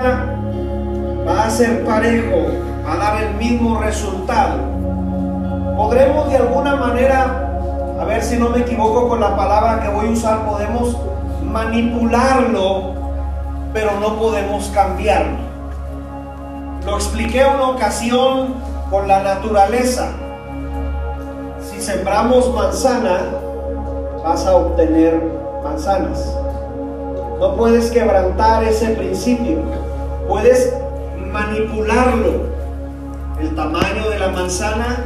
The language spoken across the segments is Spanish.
va a ser parejo, va a dar el mismo resultado. Podremos de alguna manera, a ver si no me equivoco con la palabra que voy a usar, podemos manipularlo, pero no podemos cambiarlo. Lo expliqué una ocasión con la naturaleza. Si sembramos manzana, vas a obtener manzanas. No puedes quebrantar ese principio. Puedes manipularlo. El tamaño de la manzana,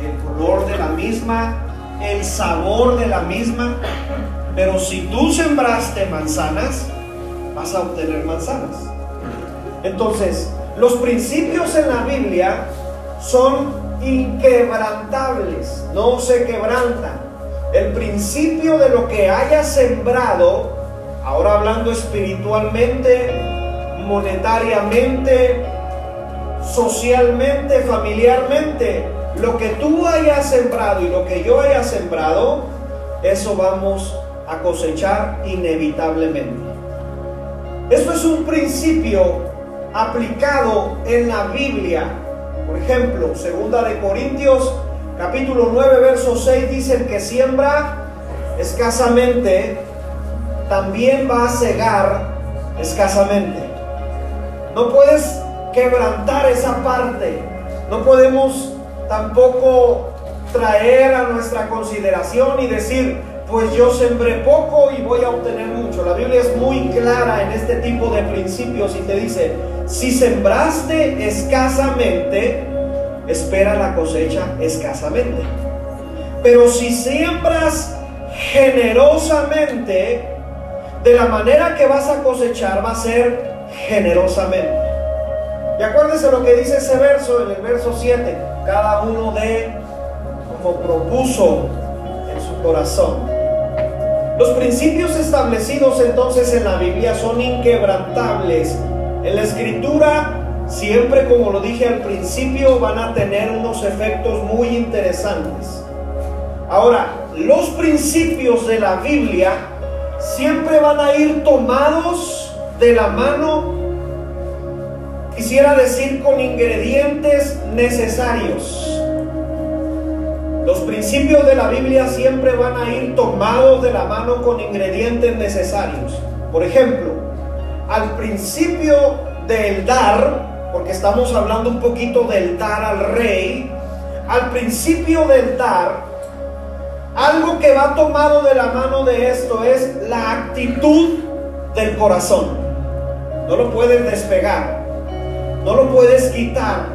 el color de la misma, el sabor de la misma. Pero si tú sembraste manzanas, vas a obtener manzanas. Entonces, los principios en la Biblia son inquebrantables, no se quebrantan. El principio de lo que haya sembrado, ahora hablando espiritualmente, monetariamente, socialmente, familiarmente, lo que tú hayas sembrado y lo que yo haya sembrado, eso vamos a cosechar inevitablemente. Esto es un principio aplicado en la Biblia. Por ejemplo, segunda de Corintios capítulo 9 verso 6 dice el que siembra escasamente también va a cegar escasamente. No puedes quebrantar esa parte. No podemos tampoco traer a nuestra consideración y decir, pues yo sembré poco y voy a obtener mucho. La Biblia es muy clara en este tipo de principios y te dice, si sembraste escasamente, espera la cosecha escasamente. Pero si siembras generosamente, de la manera que vas a cosechar va a ser generosamente. Y acuérdense lo que dice ese verso en el verso 7. Cada uno de como propuso en su corazón. Los principios establecidos entonces en la Biblia son inquebrantables. En la escritura, siempre como lo dije al principio, van a tener unos efectos muy interesantes. Ahora, los principios de la Biblia siempre van a ir tomados de la mano, quisiera decir, con ingredientes necesarios. Los principios de la Biblia siempre van a ir tomados de la mano con ingredientes necesarios. Por ejemplo, al principio del dar, porque estamos hablando un poquito del dar al rey, al principio del dar, algo que va tomado de la mano de esto es la actitud del corazón. No lo puedes despegar, no lo puedes quitar.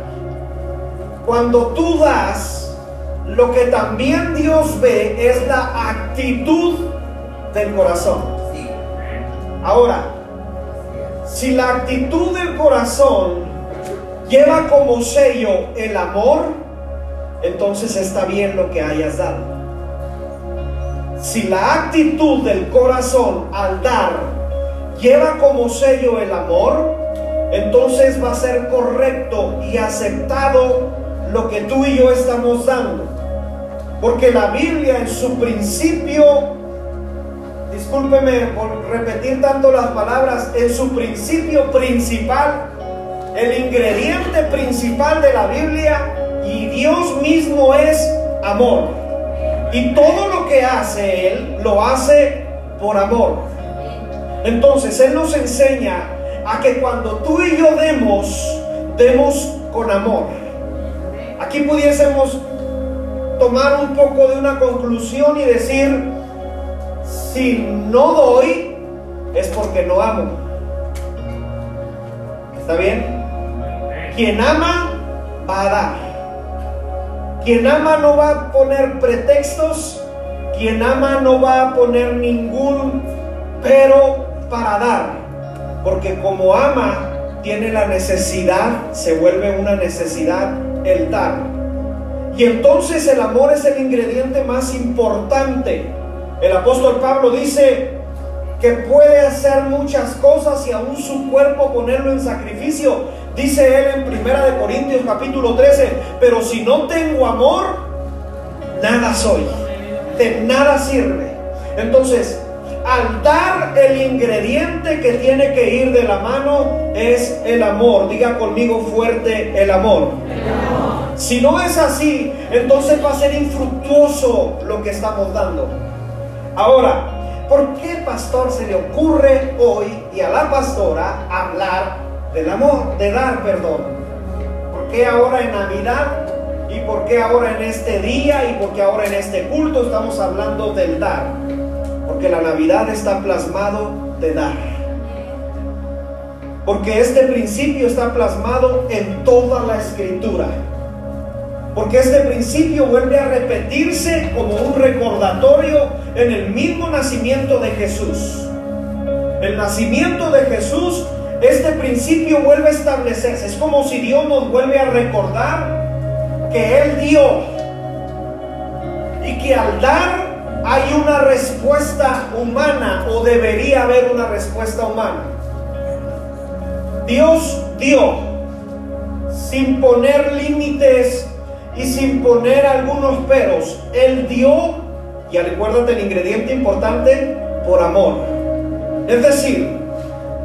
Cuando tú das, lo que también Dios ve es la actitud del corazón. Ahora, si la actitud del corazón lleva como sello el amor, entonces está bien lo que hayas dado. Si la actitud del corazón al dar lleva como sello el amor, entonces va a ser correcto y aceptado lo que tú y yo estamos dando. Porque la Biblia en su principio, discúlpeme por repetir tanto las palabras, en su principio principal, el ingrediente principal de la Biblia y Dios mismo es amor. Y todo lo que hace Él, lo hace por amor. Entonces Él nos enseña a que cuando tú y yo demos, demos con amor. Aquí pudiésemos tomar un poco de una conclusión y decir, si no doy, es porque no amo. ¿Está bien? Quien ama, va a dar. Quien ama no va a poner pretextos. Quien ama no va a poner ningún pero para dar. Porque como ama, tiene la necesidad, se vuelve una necesidad el dar. Y entonces el amor es el ingrediente más importante. El apóstol Pablo dice que puede hacer muchas cosas y aún su cuerpo ponerlo en sacrificio. Dice él en Primera de Corintios capítulo 13, pero si no tengo amor, nada soy. De nada sirve. Entonces, al dar el ingrediente que tiene que ir de la mano es el amor. Diga conmigo fuerte el amor. Si no es así, entonces va a ser infructuoso lo que estamos dando. Ahora, ¿por qué pastor se le ocurre hoy y a la pastora hablar del amor, de dar perdón? ¿Por qué ahora en Navidad y por qué ahora en este día y por qué ahora en este culto estamos hablando del dar? Porque la Navidad está plasmado de dar. Porque este principio está plasmado en toda la escritura. Porque este principio vuelve a repetirse como un recordatorio en el mismo nacimiento de Jesús. El nacimiento de Jesús, este principio vuelve a establecerse. Es como si Dios nos vuelve a recordar que Él dio. Y que al dar hay una respuesta humana o debería haber una respuesta humana. Dios dio sin poner límites y sin poner algunos peros. Él dio, y recuérdate el ingrediente importante, por amor. Es decir,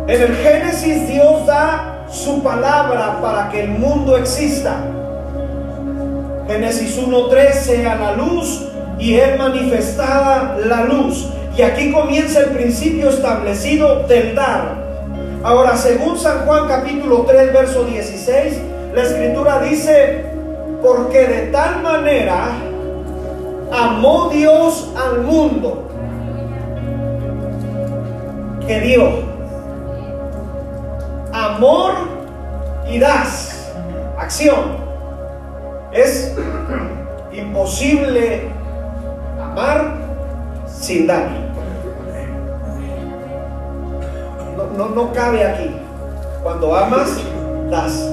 en el Génesis Dios da su palabra para que el mundo exista. Génesis 1.3 sea la luz y es manifestada la luz. Y aquí comienza el principio establecido del dar. Ahora, según San Juan capítulo 3, verso 16, la escritura dice, porque de tal manera amó Dios al mundo que dio amor y das acción. Es imposible amar sin dar. No, no, no cabe aquí. Cuando amas, das.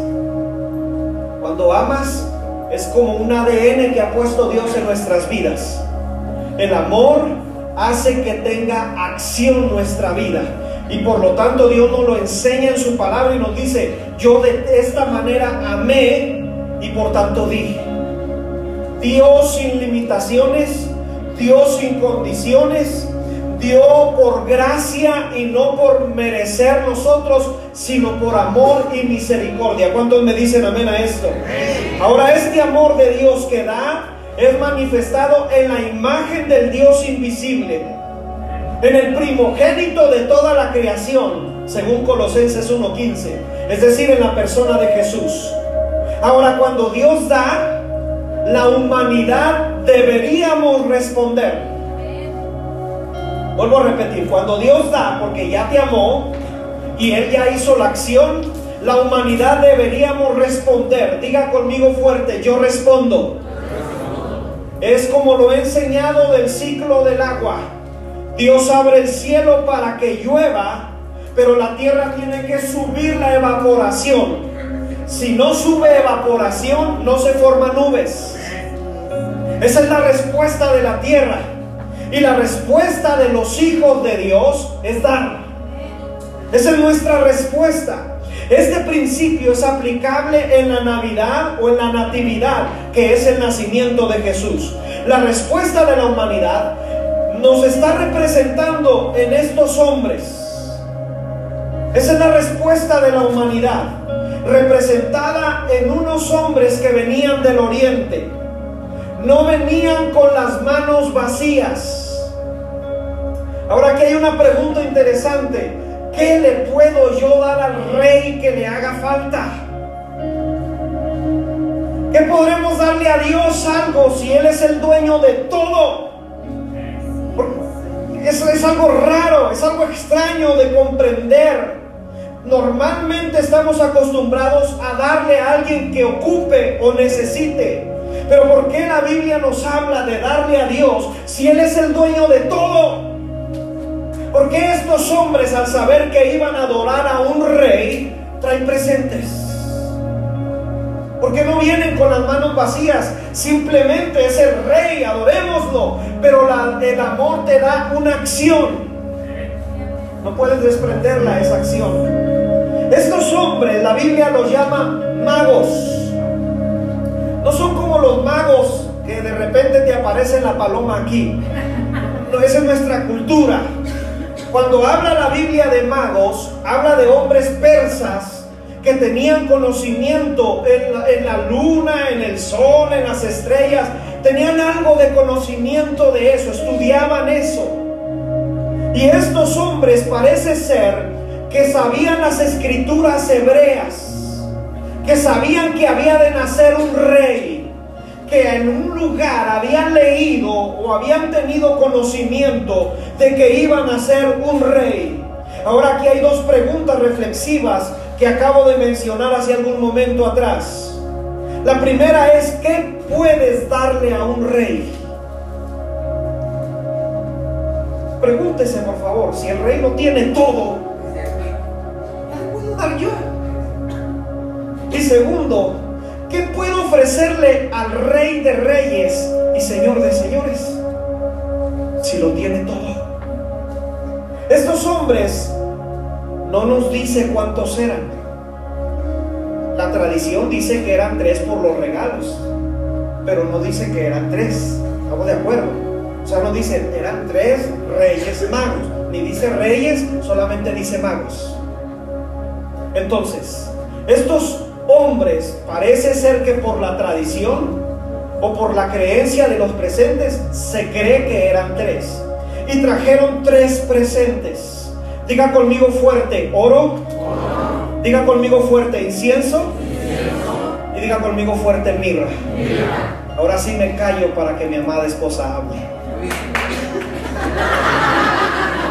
Cuando amas, es como un ADN que ha puesto Dios en nuestras vidas. El amor hace que tenga acción nuestra vida. Y por lo tanto Dios nos lo enseña en su palabra y nos dice, yo de esta manera amé y por tanto di. Dios sin limitaciones, Dios sin condiciones, dio por gracia y no por merecer nosotros, sino por amor y misericordia. ¿Cuántos me dicen amén a esto? Ahora, este amor de Dios que da es manifestado en la imagen del Dios invisible, en el primogénito de toda la creación, según Colosenses 1.15, es decir, en la persona de Jesús. Ahora, cuando Dios da, la humanidad deberíamos responder. Vuelvo a repetir, cuando Dios da, porque ya te amó y Él ya hizo la acción, la humanidad deberíamos responder. Diga conmigo fuerte, yo respondo. Es como lo he enseñado del ciclo del agua. Dios abre el cielo para que llueva, pero la tierra tiene que subir la evaporación. Si no sube evaporación, no se forman nubes. Esa es la respuesta de la tierra. Y la respuesta de los hijos de Dios es dar. Esa es nuestra respuesta. Este principio es aplicable en la Navidad o en la Natividad, que es el nacimiento de Jesús. La respuesta de la humanidad nos está representando en estos hombres. Esa es la respuesta de la humanidad, representada en unos hombres que venían del oriente. No venían con las manos vacías Ahora aquí hay una pregunta interesante. ¿Qué le puedo yo dar al rey que le haga falta? ¿Qué podremos darle a Dios algo si Él es el dueño de todo? Eso es algo raro, es algo extraño de comprender. Normalmente estamos acostumbrados a darle a alguien que ocupe o necesite. Pero ¿por qué la Biblia nos habla de darle a Dios si Él es el dueño de todo? Porque estos hombres al saber que iban a adorar a un rey, traen presentes? Porque no vienen con las manos vacías, simplemente es el rey, adorémoslo, pero el amor te da una acción. No puedes desprenderla esa acción. Estos hombres, la Biblia los llama magos. No son como los magos que de repente te aparece la paloma aquí. No, esa es nuestra cultura. Cuando habla la Biblia de magos, habla de hombres persas que tenían conocimiento en la, en la, luna, en el sol, en las estrellas. Tenían algo de conocimiento de eso, estudiaban eso. Y estos hombres parece ser que sabían las escrituras hebreas, que sabían que había de nacer un rey que en un lugar habían leído o habían tenido conocimiento de que iban a ser un rey. Ahora aquí hay dos preguntas reflexivas que acabo de mencionar hace algún momento atrás. La primera es, ¿qué puedes darle a un rey? Pregúntese por favor, si el rey lo tiene todo, ¿qué puedo dar yo? Y segundo, ¿Qué puedo ofrecerle al Rey de Reyes y Señor de Señores si lo tiene todo? Estos hombres no nos dice cuántos eran. La tradición dice que eran tres por los regalos, pero no dice que eran tres. ¿Estamos de acuerdo? O sea, no dice eran tres reyes magos, ni dice reyes, solamente dice magos. Entonces, estos hombres, parece ser que por la tradición o por la creencia de los presentes, se cree que eran tres. Y trajeron tres presentes. Diga conmigo fuerte, oro. Diga conmigo fuerte, incienso. Y diga conmigo fuerte, mirra. Ahora sí me callo para que mi amada esposa hable.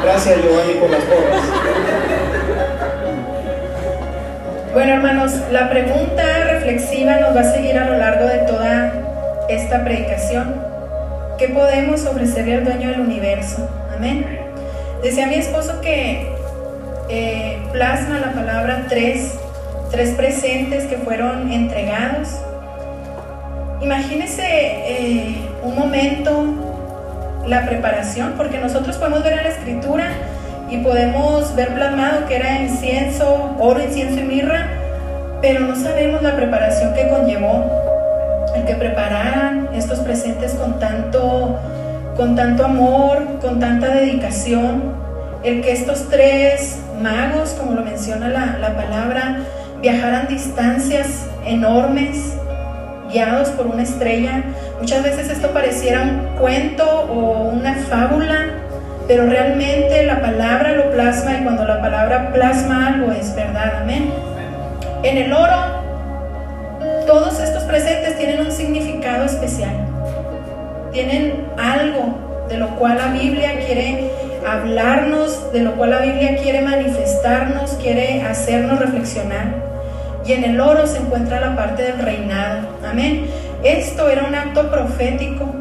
Gracias, Giovanni, por las porras. Bueno, hermanos, la pregunta reflexiva nos va a seguir a lo largo de toda esta predicación. ¿Qué podemos ofrecerle al dueño del universo? Amén. Decía mi esposo que eh, plasma la palabra tres, tres presentes que fueron entregados. Imagínese eh, un momento la preparación, porque nosotros podemos ver en la escritura y podemos ver plasmado que era incienso, oro, incienso y mirra, pero no sabemos la preparación que conllevó el que prepararan estos presentes con tanto, con tanto amor, con tanta dedicación, el que estos tres magos, como lo menciona la, la palabra, viajaran distancias enormes, guiados por una estrella. Muchas veces esto pareciera un cuento o una fábula, pero realmente la palabra lo plasma y cuando la palabra plasma algo es verdad, amén. En el oro, todos estos presentes tienen un significado especial, tienen algo de lo cual la Biblia quiere hablarnos, de lo cual la Biblia quiere manifestarnos, quiere hacernos reflexionar. Y en el oro se encuentra la parte del reinado. Amén. Esto era un acto profético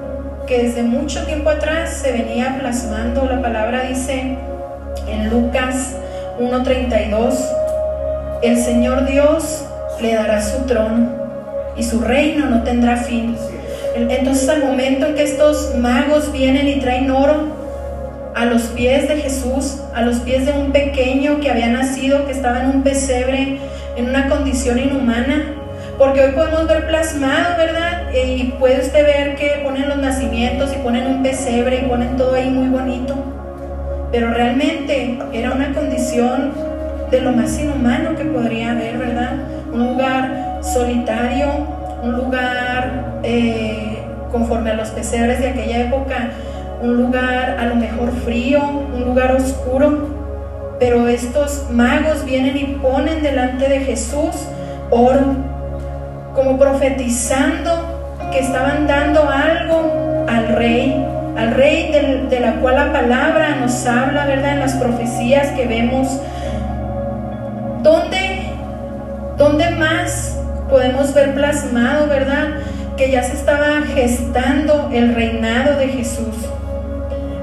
que desde mucho tiempo atrás se venía plasmando. La palabra dice en Lucas 1.32, el Señor Dios le dará su trono y su reino no tendrá fin. Entonces al momento en que estos magos vienen y traen oro a los pies de Jesús, a los pies de un pequeño que había nacido, que estaba en un pesebre, en una condición inhumana, porque hoy podemos ver plasmado, ¿verdad? Y puede usted ver que ponen los nacimientos y ponen un pesebre y ponen todo ahí muy bonito. Pero realmente era una condición de lo más inhumano que podría haber, ¿verdad? Un lugar solitario, un lugar eh, conforme a los pesebres de aquella época, un lugar a lo mejor frío, un lugar oscuro. Pero estos magos vienen y ponen delante de Jesús oro como profetizando que estaban dando algo al rey, al rey de la cual la palabra nos habla, ¿verdad? En las profecías que vemos. ¿Dónde, dónde más podemos ver plasmado, ¿verdad? Que ya se estaba gestando el reinado de Jesús.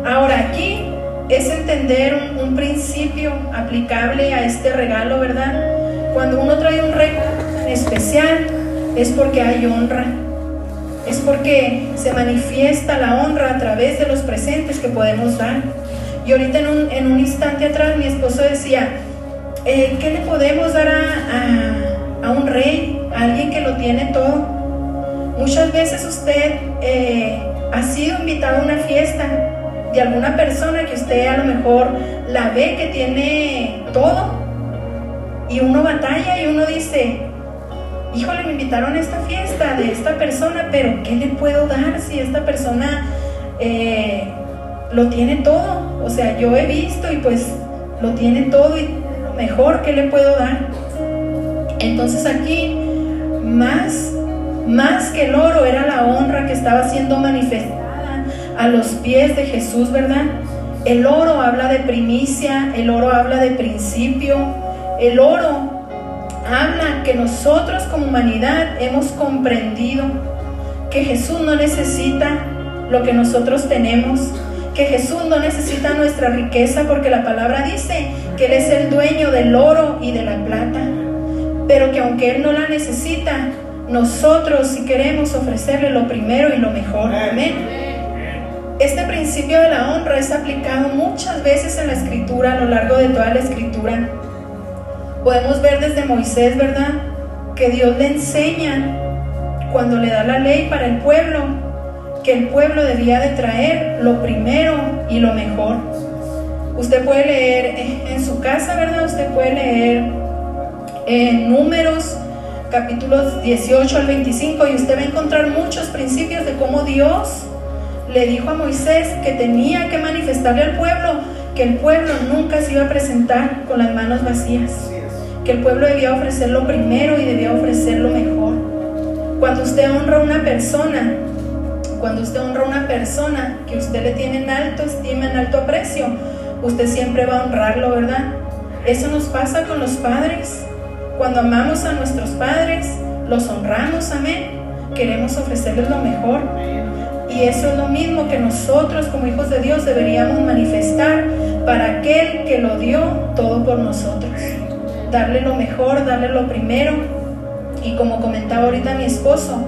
Ahora aquí es entender un, un principio aplicable a este regalo, ¿verdad? Cuando uno trae un regalo especial, es porque hay honra. Es porque se manifiesta la honra a través de los presentes que podemos dar. Y ahorita en un, en un instante atrás mi esposo decía, eh, ¿qué le podemos dar a, a, un rey, a alguien que lo tiene todo? Muchas veces usted eh, ha sido invitado a una fiesta de alguna persona que usted a lo mejor la ve que tiene todo y uno batalla y uno dice, híjole, me invitaron a esta fiesta de esta persona, pero ¿qué le puedo dar si esta persona eh, lo tiene todo? O sea, yo he visto y pues lo tiene todo y lo mejor que le puedo dar. Entonces aquí, más, más que el oro, era la honra que estaba siendo manifestada a los pies de Jesús, ¿verdad? El oro habla de primicia, el oro habla de principio, el oro habla que nosotros como humanidad hemos comprendido que Jesús no necesita lo que nosotros tenemos, que Jesús no necesita nuestra riqueza porque la palabra dice que Él es el dueño del oro y de la plata, pero que aunque Él no la necesita, nosotros si queremos ofrecerle lo primero y lo mejor. Amén. Este principio de la honra es aplicado muchas veces en la escritura, a lo largo de toda la escritura. Podemos ver desde Moisés, ¿verdad? Que Dios le enseña cuando le da la ley para el pueblo, que el pueblo debía de traer lo primero y lo mejor. Usted puede leer en su casa, ¿verdad? Usted puede leer en números capítulos 18 al 25 y usted va a encontrar muchos principios de cómo Dios le dijo a Moisés que tenía que manifestarle al pueblo que el pueblo nunca se iba a presentar con las manos vacías, que el pueblo debía ofrecer lo primero y debía ofrecer lo mejor. Cuando usted honra a una persona, cuando usted honra a una persona que usted le tiene en alto estima, en alto aprecio, usted siempre va a honrarlo, ¿verdad? Eso nos pasa con los padres. Cuando amamos a nuestros padres, los honramos, amén. Queremos ofrecerles lo mejor. Y eso es lo mismo que nosotros como hijos de Dios deberíamos manifestar para aquel que lo dio todo por nosotros. Darle lo mejor, darle lo primero. Y como comentaba ahorita mi esposo,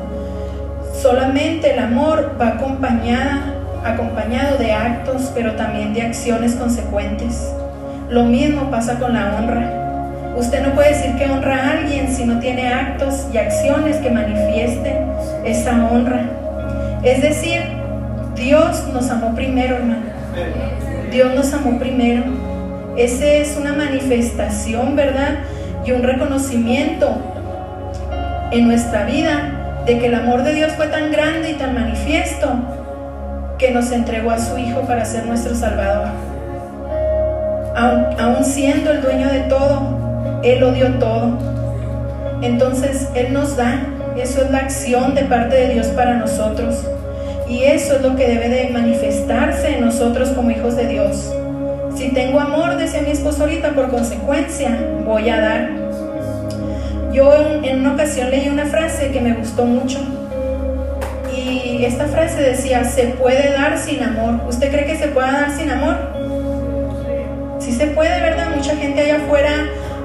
solamente el amor va acompañado de actos, pero también de acciones consecuentes. Lo mismo pasa con la honra. Usted no puede decir que honra a alguien si no tiene actos y acciones que manifiesten esa honra. Es decir, Dios nos amó primero, hermano. Dios nos amó primero. Esa es una manifestación, ¿verdad? Y un reconocimiento en nuestra vida de que el amor de Dios fue tan grande y tan manifiesto que nos entregó a su Hijo para ser nuestro Salvador. Aún, siendo el dueño de todo, Él lo dio todo. Entonces Él nos da eso es la acción de parte de Dios para nosotros. Y eso es lo que debe de manifestarse en nosotros como hijos de Dios. Si tengo amor, decía mi esposo ahorita, por consecuencia voy a dar. Yo en, una ocasión leí una frase que me gustó mucho. Y esta frase decía, se puede dar sin amor. ¿Usted cree que se puede dar sin amor? Sí se puede, ¿verdad? Mucha gente allá afuera,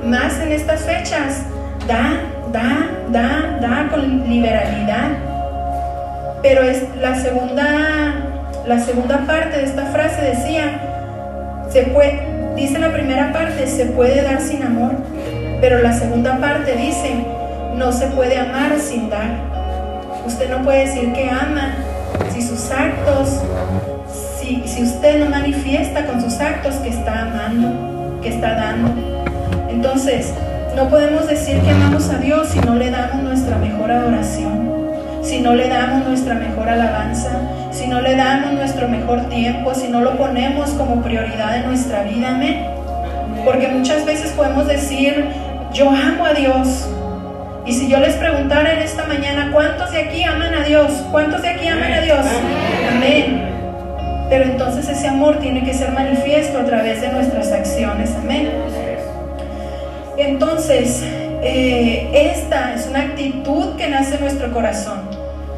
más en estas fechas, da da, da, da con liberalidad. Pero es la segunda, la segunda parte de esta frase decía, se puede, dice la primera parte, se puede dar sin amor, pero la segunda parte dice, no se puede amar sin dar. Usted no puede decir que ama si sus actos, si, si usted no manifiesta con sus actos que está amando, que está dando. Entonces, no podemos decir que amamos a Dios si no le damos nuestra mejor adoración, si no le damos nuestra mejor alabanza, si no le damos nuestro mejor tiempo, si no lo ponemos como prioridad en nuestra vida. Amén. Porque muchas veces podemos decir, yo amo a Dios. Y si yo les preguntara en esta mañana, ¿cuántos de aquí aman a Dios? ¿Cuántos de aquí aman a Dios? Amén. Pero entonces ese amor tiene que ser manifiesto a través de nuestras acciones. Amén. Entonces, eh, esta es una actitud que nace en nuestro corazón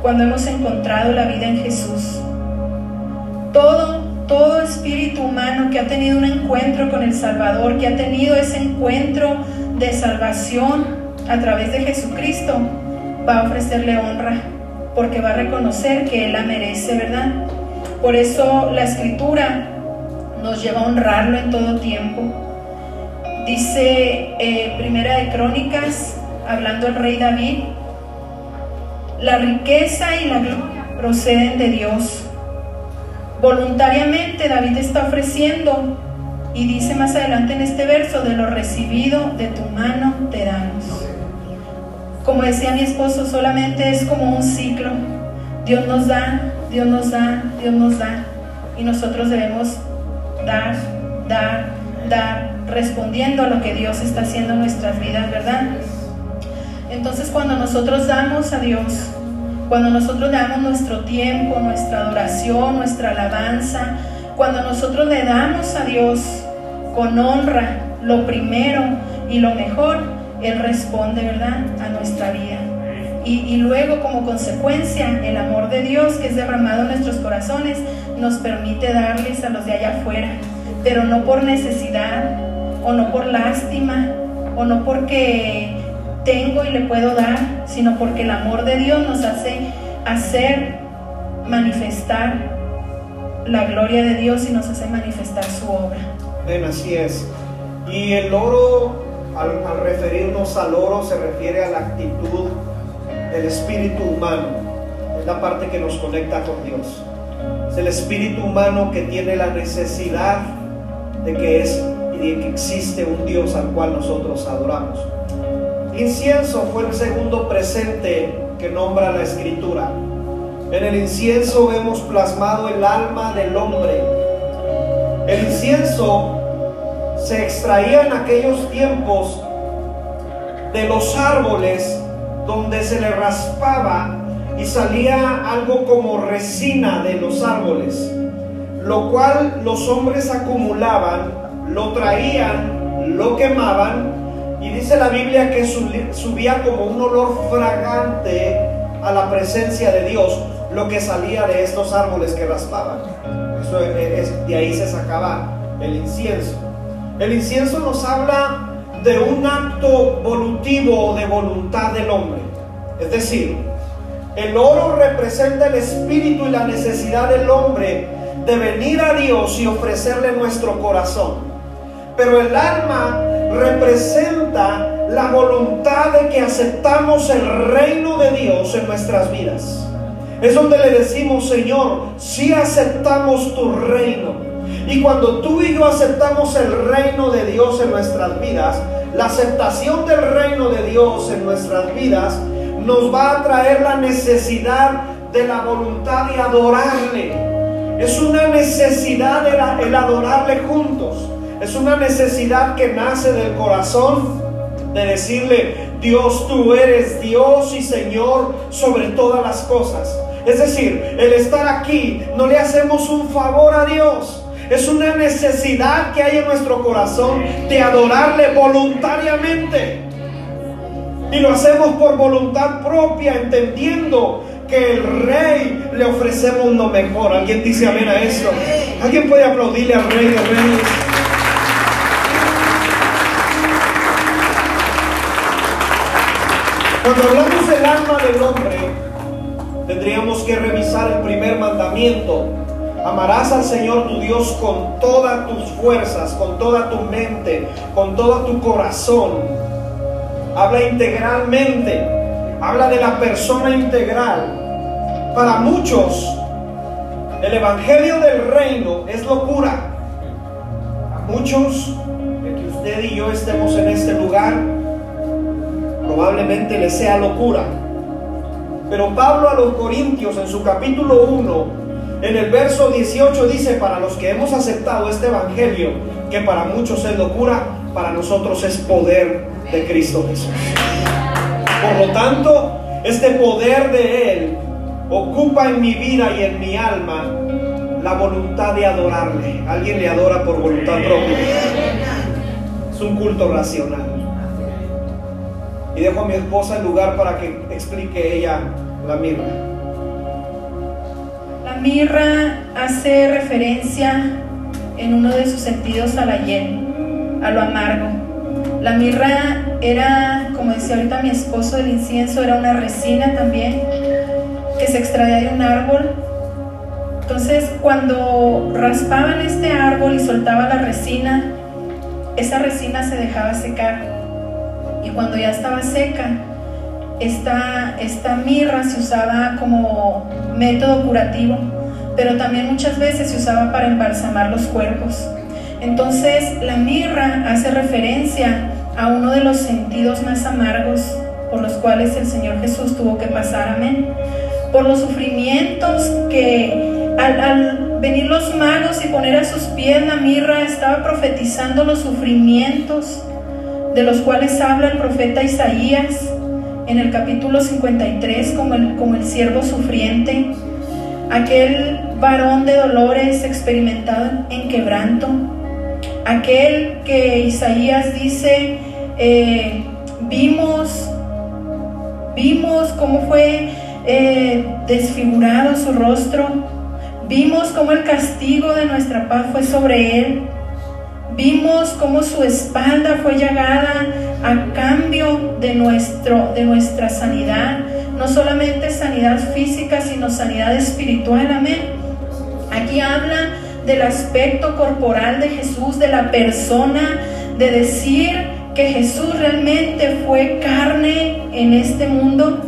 cuando hemos encontrado la vida en Jesús. Todo, todo espíritu humano que ha tenido un encuentro con el Salvador, que ha tenido ese encuentro de salvación a través de Jesucristo, va a ofrecerle honra, porque va a reconocer que Él la merece, ¿verdad? Por eso la escritura nos lleva a honrarlo en todo tiempo. Dice eh, Primera de Crónicas, hablando el rey David, la riqueza y la gloria proceden de Dios. Voluntariamente David está ofreciendo y dice más adelante en este verso, de lo recibido de tu mano te damos. Como decía mi esposo, solamente es como un ciclo. Dios nos da, Dios nos da, Dios nos da. Y nosotros debemos dar, dar, dar, respondiendo a lo que Dios está haciendo en nuestras vidas, ¿verdad? Entonces cuando nosotros damos a Dios, cuando nosotros le damos nuestro tiempo, nuestra adoración, nuestra alabanza, cuando nosotros le damos a Dios con honra lo primero y lo mejor, Él responde, ¿verdad?, a nuestra vida. Y, luego como consecuencia, el amor de Dios que es derramado en nuestros corazones nos permite darles a los de allá afuera, pero no por necesidad o no por lástima o no porque tengo y le puedo dar, sino porque el amor de Dios nos hace hacer manifestar la gloria de Dios y nos hace manifestar su obra. Ven, así es. Y el oro, al, referirnos al oro, se refiere a la actitud del espíritu humano. Es la parte que nos conecta con Dios. Es el espíritu humano que tiene la necesidad de que es y de que existe un Dios al cual nosotros adoramos. Incienso fue el segundo presente que nombra la escritura. En el incienso vemos plasmado el alma del hombre. El incienso se extraía en aquellos tiempos de los árboles donde se le raspaba y salía algo como resina de los árboles, lo cual los hombres acumulaban, lo traían, lo quemaban y dice la Biblia que subía como un olor fragante a la presencia de Dios, lo que salía de estos árboles que raspaban. Eso es, de ahí se sacaba el incienso. El incienso nos habla de un acto volutivo de voluntad del hombre. Es decir, el oro representa el espíritu y la necesidad del hombre de venir a Dios y ofrecerle nuestro corazón. Pero el alma representa la voluntad de que aceptamos el reino de Dios en nuestras vidas. Es donde le decimos, Señor, si aceptamos tu reino. Y cuando tú y yo aceptamos el reino de Dios en nuestras vidas, la aceptación del reino de Dios en nuestras vidas nos va a traer la necesidad de la voluntad de adorarle. Es una necesidad el adorarle juntos. Es una necesidad que nace del corazón de decirle, Dios, tú eres Dios y Señor sobre todas las cosas. Es decir, el estar aquí no le hacemos un favor a Dios. Es una necesidad que hay en nuestro corazón de adorarle voluntariamente. Y lo hacemos por voluntad propia, entendiendo que el rey le ofrecemos lo mejor. ¿Alguien dice amén a eso? ¿Alguien puede aplaudirle al rey? Cuando hablamos del alma del hombre, tendríamos que revisar el primer mandamiento. Amarás al Señor tu Dios con todas tus fuerzas, con toda tu mente, con todo tu corazón. Habla integralmente, habla de la persona integral. Para muchos, el Evangelio del Reino es locura. A muchos de que usted y yo estemos en este lugar, probablemente le sea locura. Pero Pablo a los Corintios en su capítulo 1, en el verso 18 dice, para los que hemos aceptado este Evangelio, que para muchos es locura, para nosotros es poder de Cristo Jesús. Por lo tanto, este poder de Él ocupa en mi vida y en mi alma la voluntad de adorarle. Alguien le adora por voluntad propia. Es un culto racional. Y dejo a mi esposa el lugar para que explique ella la mirra. La mirra hace referencia en uno de sus sentidos a la hiel, a lo amargo. La mirra era, como decía ahorita mi esposo, el incienso era una resina también que se extraía de un árbol. Entonces, cuando raspaban este árbol y soltaba la resina, esa resina se dejaba secar y cuando ya estaba seca, esta, esta mirra se usaba como método curativo pero también muchas veces se usaba para embalsamar los cuerpos. Entonces la mirra hace referencia a uno de los sentidos más amargos por los cuales el Señor Jesús tuvo que pasar, amén. Por los sufrimientos que al, venir los magos y poner a sus pies la mirra, estaba profetizando los sufrimientos de los cuales habla el profeta Isaías en el capítulo 53 como el, como el siervo sufriente, aquel varón de dolores experimentado en quebranto, aquel que Isaías dice, eh, vimos, vimos cómo fue eh, desfigurado su rostro, vimos cómo el castigo de nuestra paz fue sobre él, vimos cómo su espalda fue llagada a cambio de, nuestro, de nuestra sanidad, no solamente sanidad física, sino sanidad espiritual, amén. Aquí habla del aspecto corporal de Jesús, de la persona, de decir que Jesús realmente fue carne en este mundo.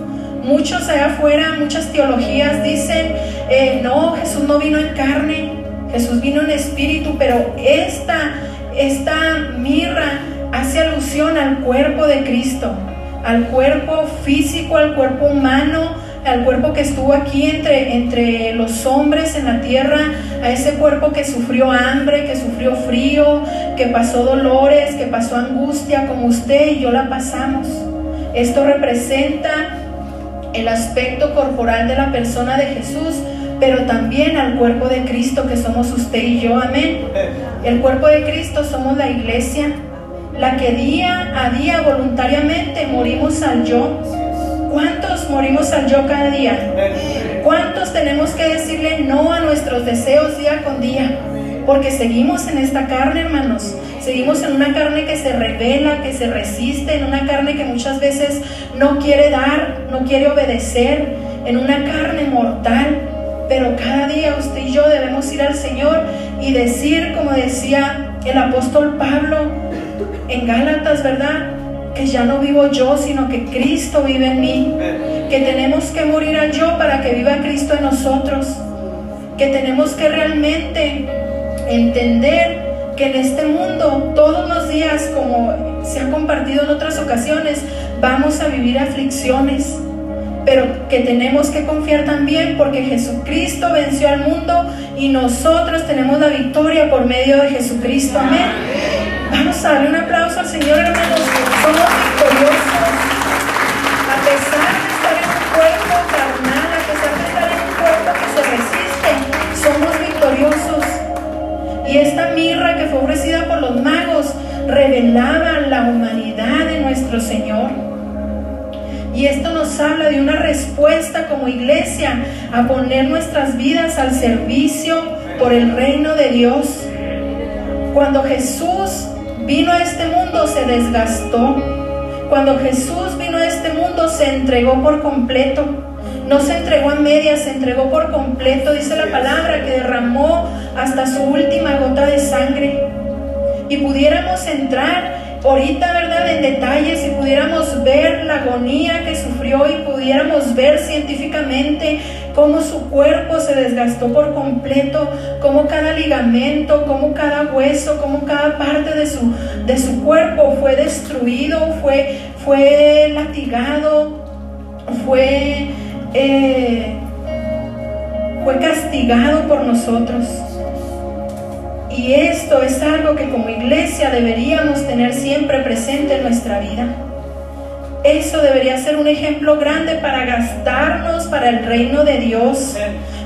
Muchos allá afuera, muchas teologías dicen, eh, no, Jesús no vino en carne, Jesús vino en espíritu, pero esta, esta mirra hace alusión al cuerpo de Cristo, al cuerpo físico, al cuerpo humano, al cuerpo que estuvo aquí entre, entre los hombres en la tierra, a ese cuerpo que sufrió hambre, que sufrió frío, que pasó dolores, que pasó angustia, como usted y yo la pasamos. Esto representa el aspecto corporal de la persona de Jesús, pero también al cuerpo de Cristo que somos usted y yo, amén. El cuerpo de Cristo somos la iglesia, la que día a día voluntariamente morimos al yo ¿Cuántos morimos al yo cada día? ¿Cuántos tenemos que decirle no a nuestros deseos día con día? Porque seguimos en esta carne, hermanos. Seguimos en una carne que se revela, que se resiste, en una carne que muchas veces no quiere dar, no quiere obedecer, en una carne mortal. Pero cada día usted y yo debemos ir al Señor y decir, como decía el apóstol Pablo en Gálatas, ¿verdad? que ya no vivo yo, sino que Cristo vive en mí, que tenemos que morir al yo para que viva Cristo en nosotros, que tenemos que realmente entender que en este mundo todos los días, como se ha compartido en otras ocasiones, vamos a vivir aflicciones, pero que tenemos que confiar también porque Jesucristo venció al mundo y nosotros tenemos la victoria por medio de Jesucristo. Amén. Vamos a darle un aplauso al Señor, hermanos. Somos victoriosos. A pesar de estar en un cuerpo carnal, a pesar de estar en un cuerpo que se resiste, somos victoriosos. Y esta mirra que fue ofrecida por los magos revelaba la humanidad de nuestro Señor. Y esto nos habla de una respuesta como iglesia a poner nuestras vidas al servicio por el reino de Dios. Cuando Jesús vino a este mundo se desgastó. Cuando Jesús vino a este mundo se entregó por completo. No se entregó a medias, se entregó por completo. Dice la palabra que derramó hasta su última gota de sangre. Y pudiéramos entrar ahorita, ¿verdad?, en detalles, si pudiéramos ver la agonía que sufrió y pudiéramos ver científicamente cómo su cuerpo se desgastó por completo, cómo cada ligamento, cómo cada hueso, cómo cada parte de su, de su cuerpo fue destruido, fue, fue latigado, fue, eh, fue castigado por nosotros. Y esto es algo que como iglesia deberíamos tener siempre presente en nuestra vida. Eso debería ser un ejemplo grande para gastarnos para el reino de Dios,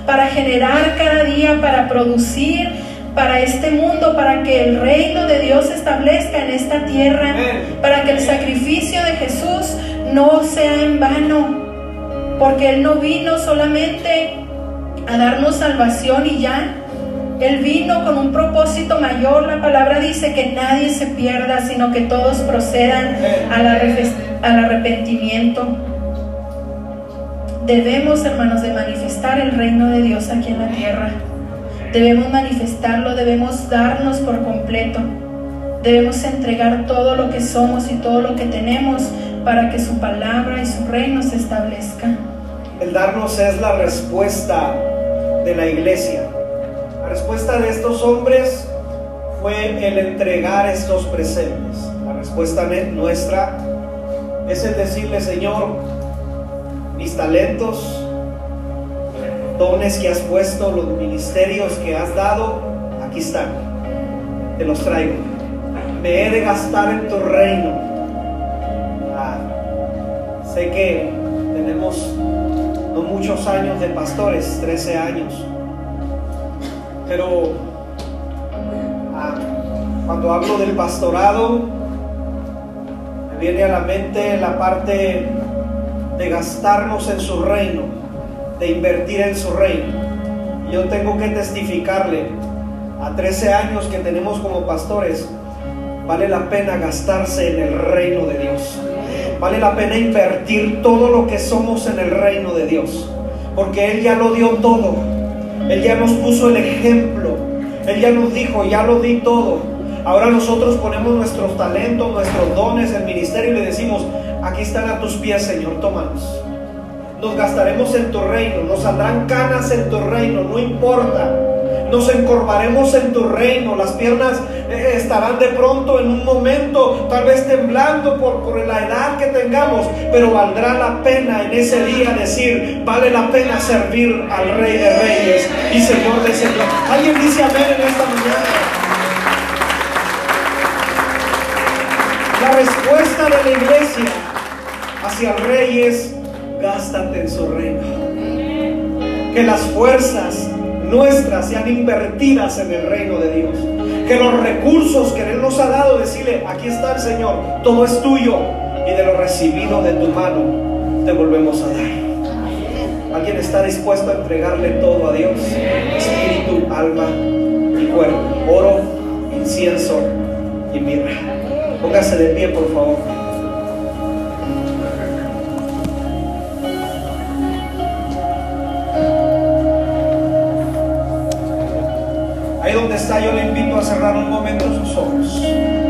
para generar cada día, para producir para este mundo, para que el reino de Dios se establezca en esta tierra, para que el sacrificio de Jesús no sea en vano, porque Él no vino solamente a darnos salvación y ya, él vino con un propósito mayor. La palabra dice que nadie se pierda, sino que todos procedan al arrepentimiento. Debemos, hermanos, de manifestar el reino de Dios aquí en la tierra. Debemos manifestarlo, debemos darnos por completo. Debemos entregar todo lo que somos y todo lo que tenemos para que su palabra y su reino se establezca. El darnos es la respuesta de la iglesia. La respuesta de estos hombres fue el entregar estos presentes. La respuesta nuestra es el decirle, Señor, mis talentos, dones que has puesto, los ministerios que has dado, aquí están. Te los traigo. Me he de gastar en tu reino. Ah, sé que tenemos no muchos años de pastores, 13 años. Pero ah, cuando hablo del pastorado, me viene a la mente la parte de gastarnos en su reino, de invertir en su reino. Yo tengo que testificarle a 13 años que tenemos como pastores, vale la pena gastarse en el reino de Dios. Vale la pena invertir todo lo que somos en el reino de Dios. Porque Él ya lo dio todo. Él ya nos puso el ejemplo. Él ya nos dijo, ya lo di todo. Ahora nosotros ponemos nuestros talentos, nuestros dones, el ministerio y le decimos, aquí están a tus pies, Señor, tómanos. Nos gastaremos en tu reino, nos saldrán canas en tu reino, no importa. Nos encorvaremos en tu reino, las piernas eh, estarán de pronto en un momento, tal vez temblando por, la edad que tengamos, pero valdrá la pena en ese día decir, vale la pena servir al Rey de Reyes y Señor de Señor. ¿Alguien dice amén en esta mañana? La respuesta de la iglesia hacia el rey es, gástate en su reino. Que las fuerzas nuestras sean invertidas en el reino de Dios. Que los recursos que Él nos ha dado, decirle, aquí está el Señor, todo es tuyo. Y de lo recibido de tu mano, te volvemos a dar. ¿Alguien está dispuesto a entregarle todo a Dios? Espíritu, alma y cuerpo. Oro, incienso y mirra. Póngase de pie, por favor. Yo le invito a cerrar un momento sus ojos.